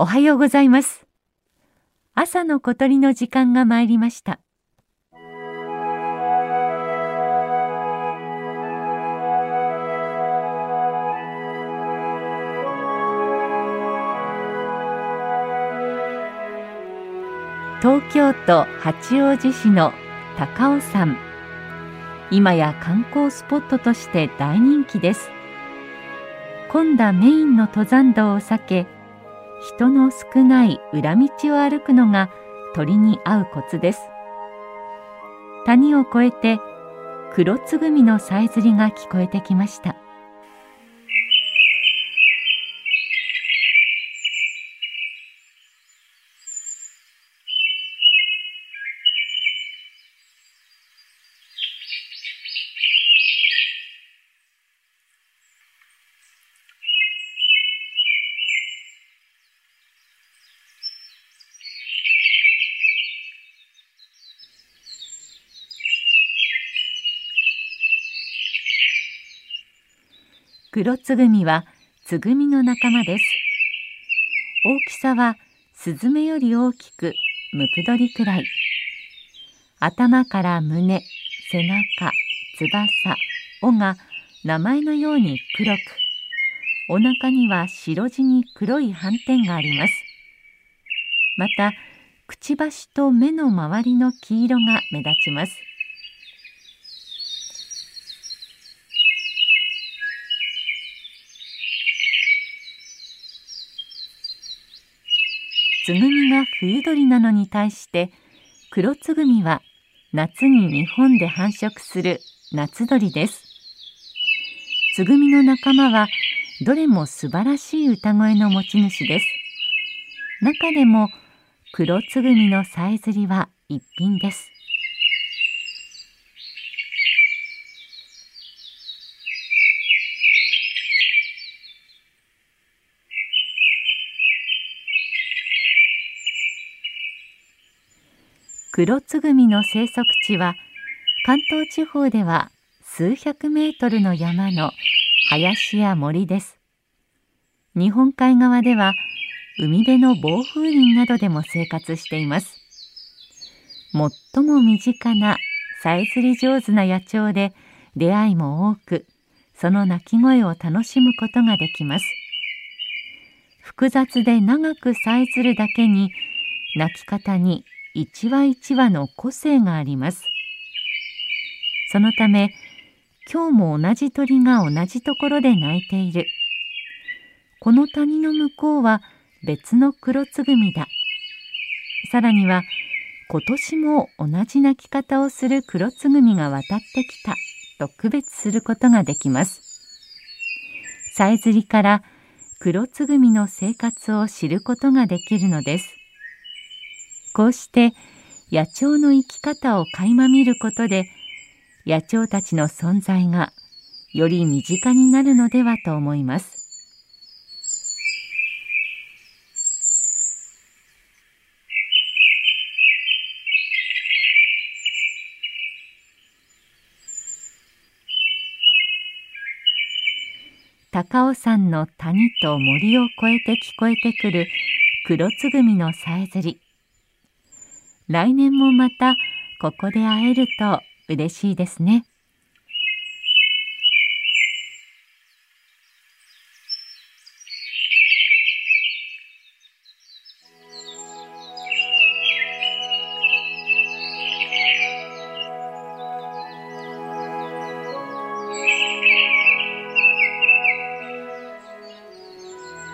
おはようございます。朝の小鳥の時間が参りました。東京都八王子市の高尾山今や観光スポットとして大人気です混んだメインの登山道を避け人の少ない裏道を歩くのが鳥に合うコツです。谷を越えて黒つぐみのさえずりが聞こえてきました。黒つぐみはつぐみの仲間です。大きさはスズメより大きくムクドリくらい。頭から胸背中翼尾が名前のように黒く。お腹には白地に黒い斑点があります。またくちばしと目の周りの黄色が目立ちます。つぐみが冬鳥なのに対して黒つぐみは夏に日本で繁殖する夏鳥です。つぐみの仲間はどれも素晴らしい歌声の持ち主です。中でも黒つぐみのさえずりは一品です。黒つぐみの生息地は関東地方では数百メートルの山の林や森です。日本海側では海辺の暴風林などでも生活しています。最も身近なさえずり上手な野鳥で出会いも多く、その鳴き声を楽しむことができます。複雑で長くさえずるだけに鳴き方に一羽一羽の個性があります。そのため、今日も同じ鳥が同じところで鳴いている。この谷の向こうは別の黒つぐみだ。さらには、今年も同じ鳴き方をする黒つぐみが渡ってきたと区別することができます。さえずりから黒つぐみの生活を知ることができるのです。こうして野鳥の生き方を垣間見ることで野鳥たちの存在がより身近になるのではと思います。高尾山の谷と森を越えて聞こえてくる黒つぐみのさえずり。来年もまたここで会えると嬉しいですね。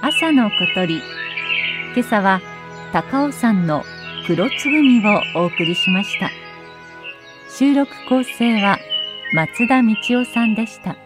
朝の小鳥今朝は高尾山の黒つぐみをお送りしました。収録構成は松田道夫さんでした。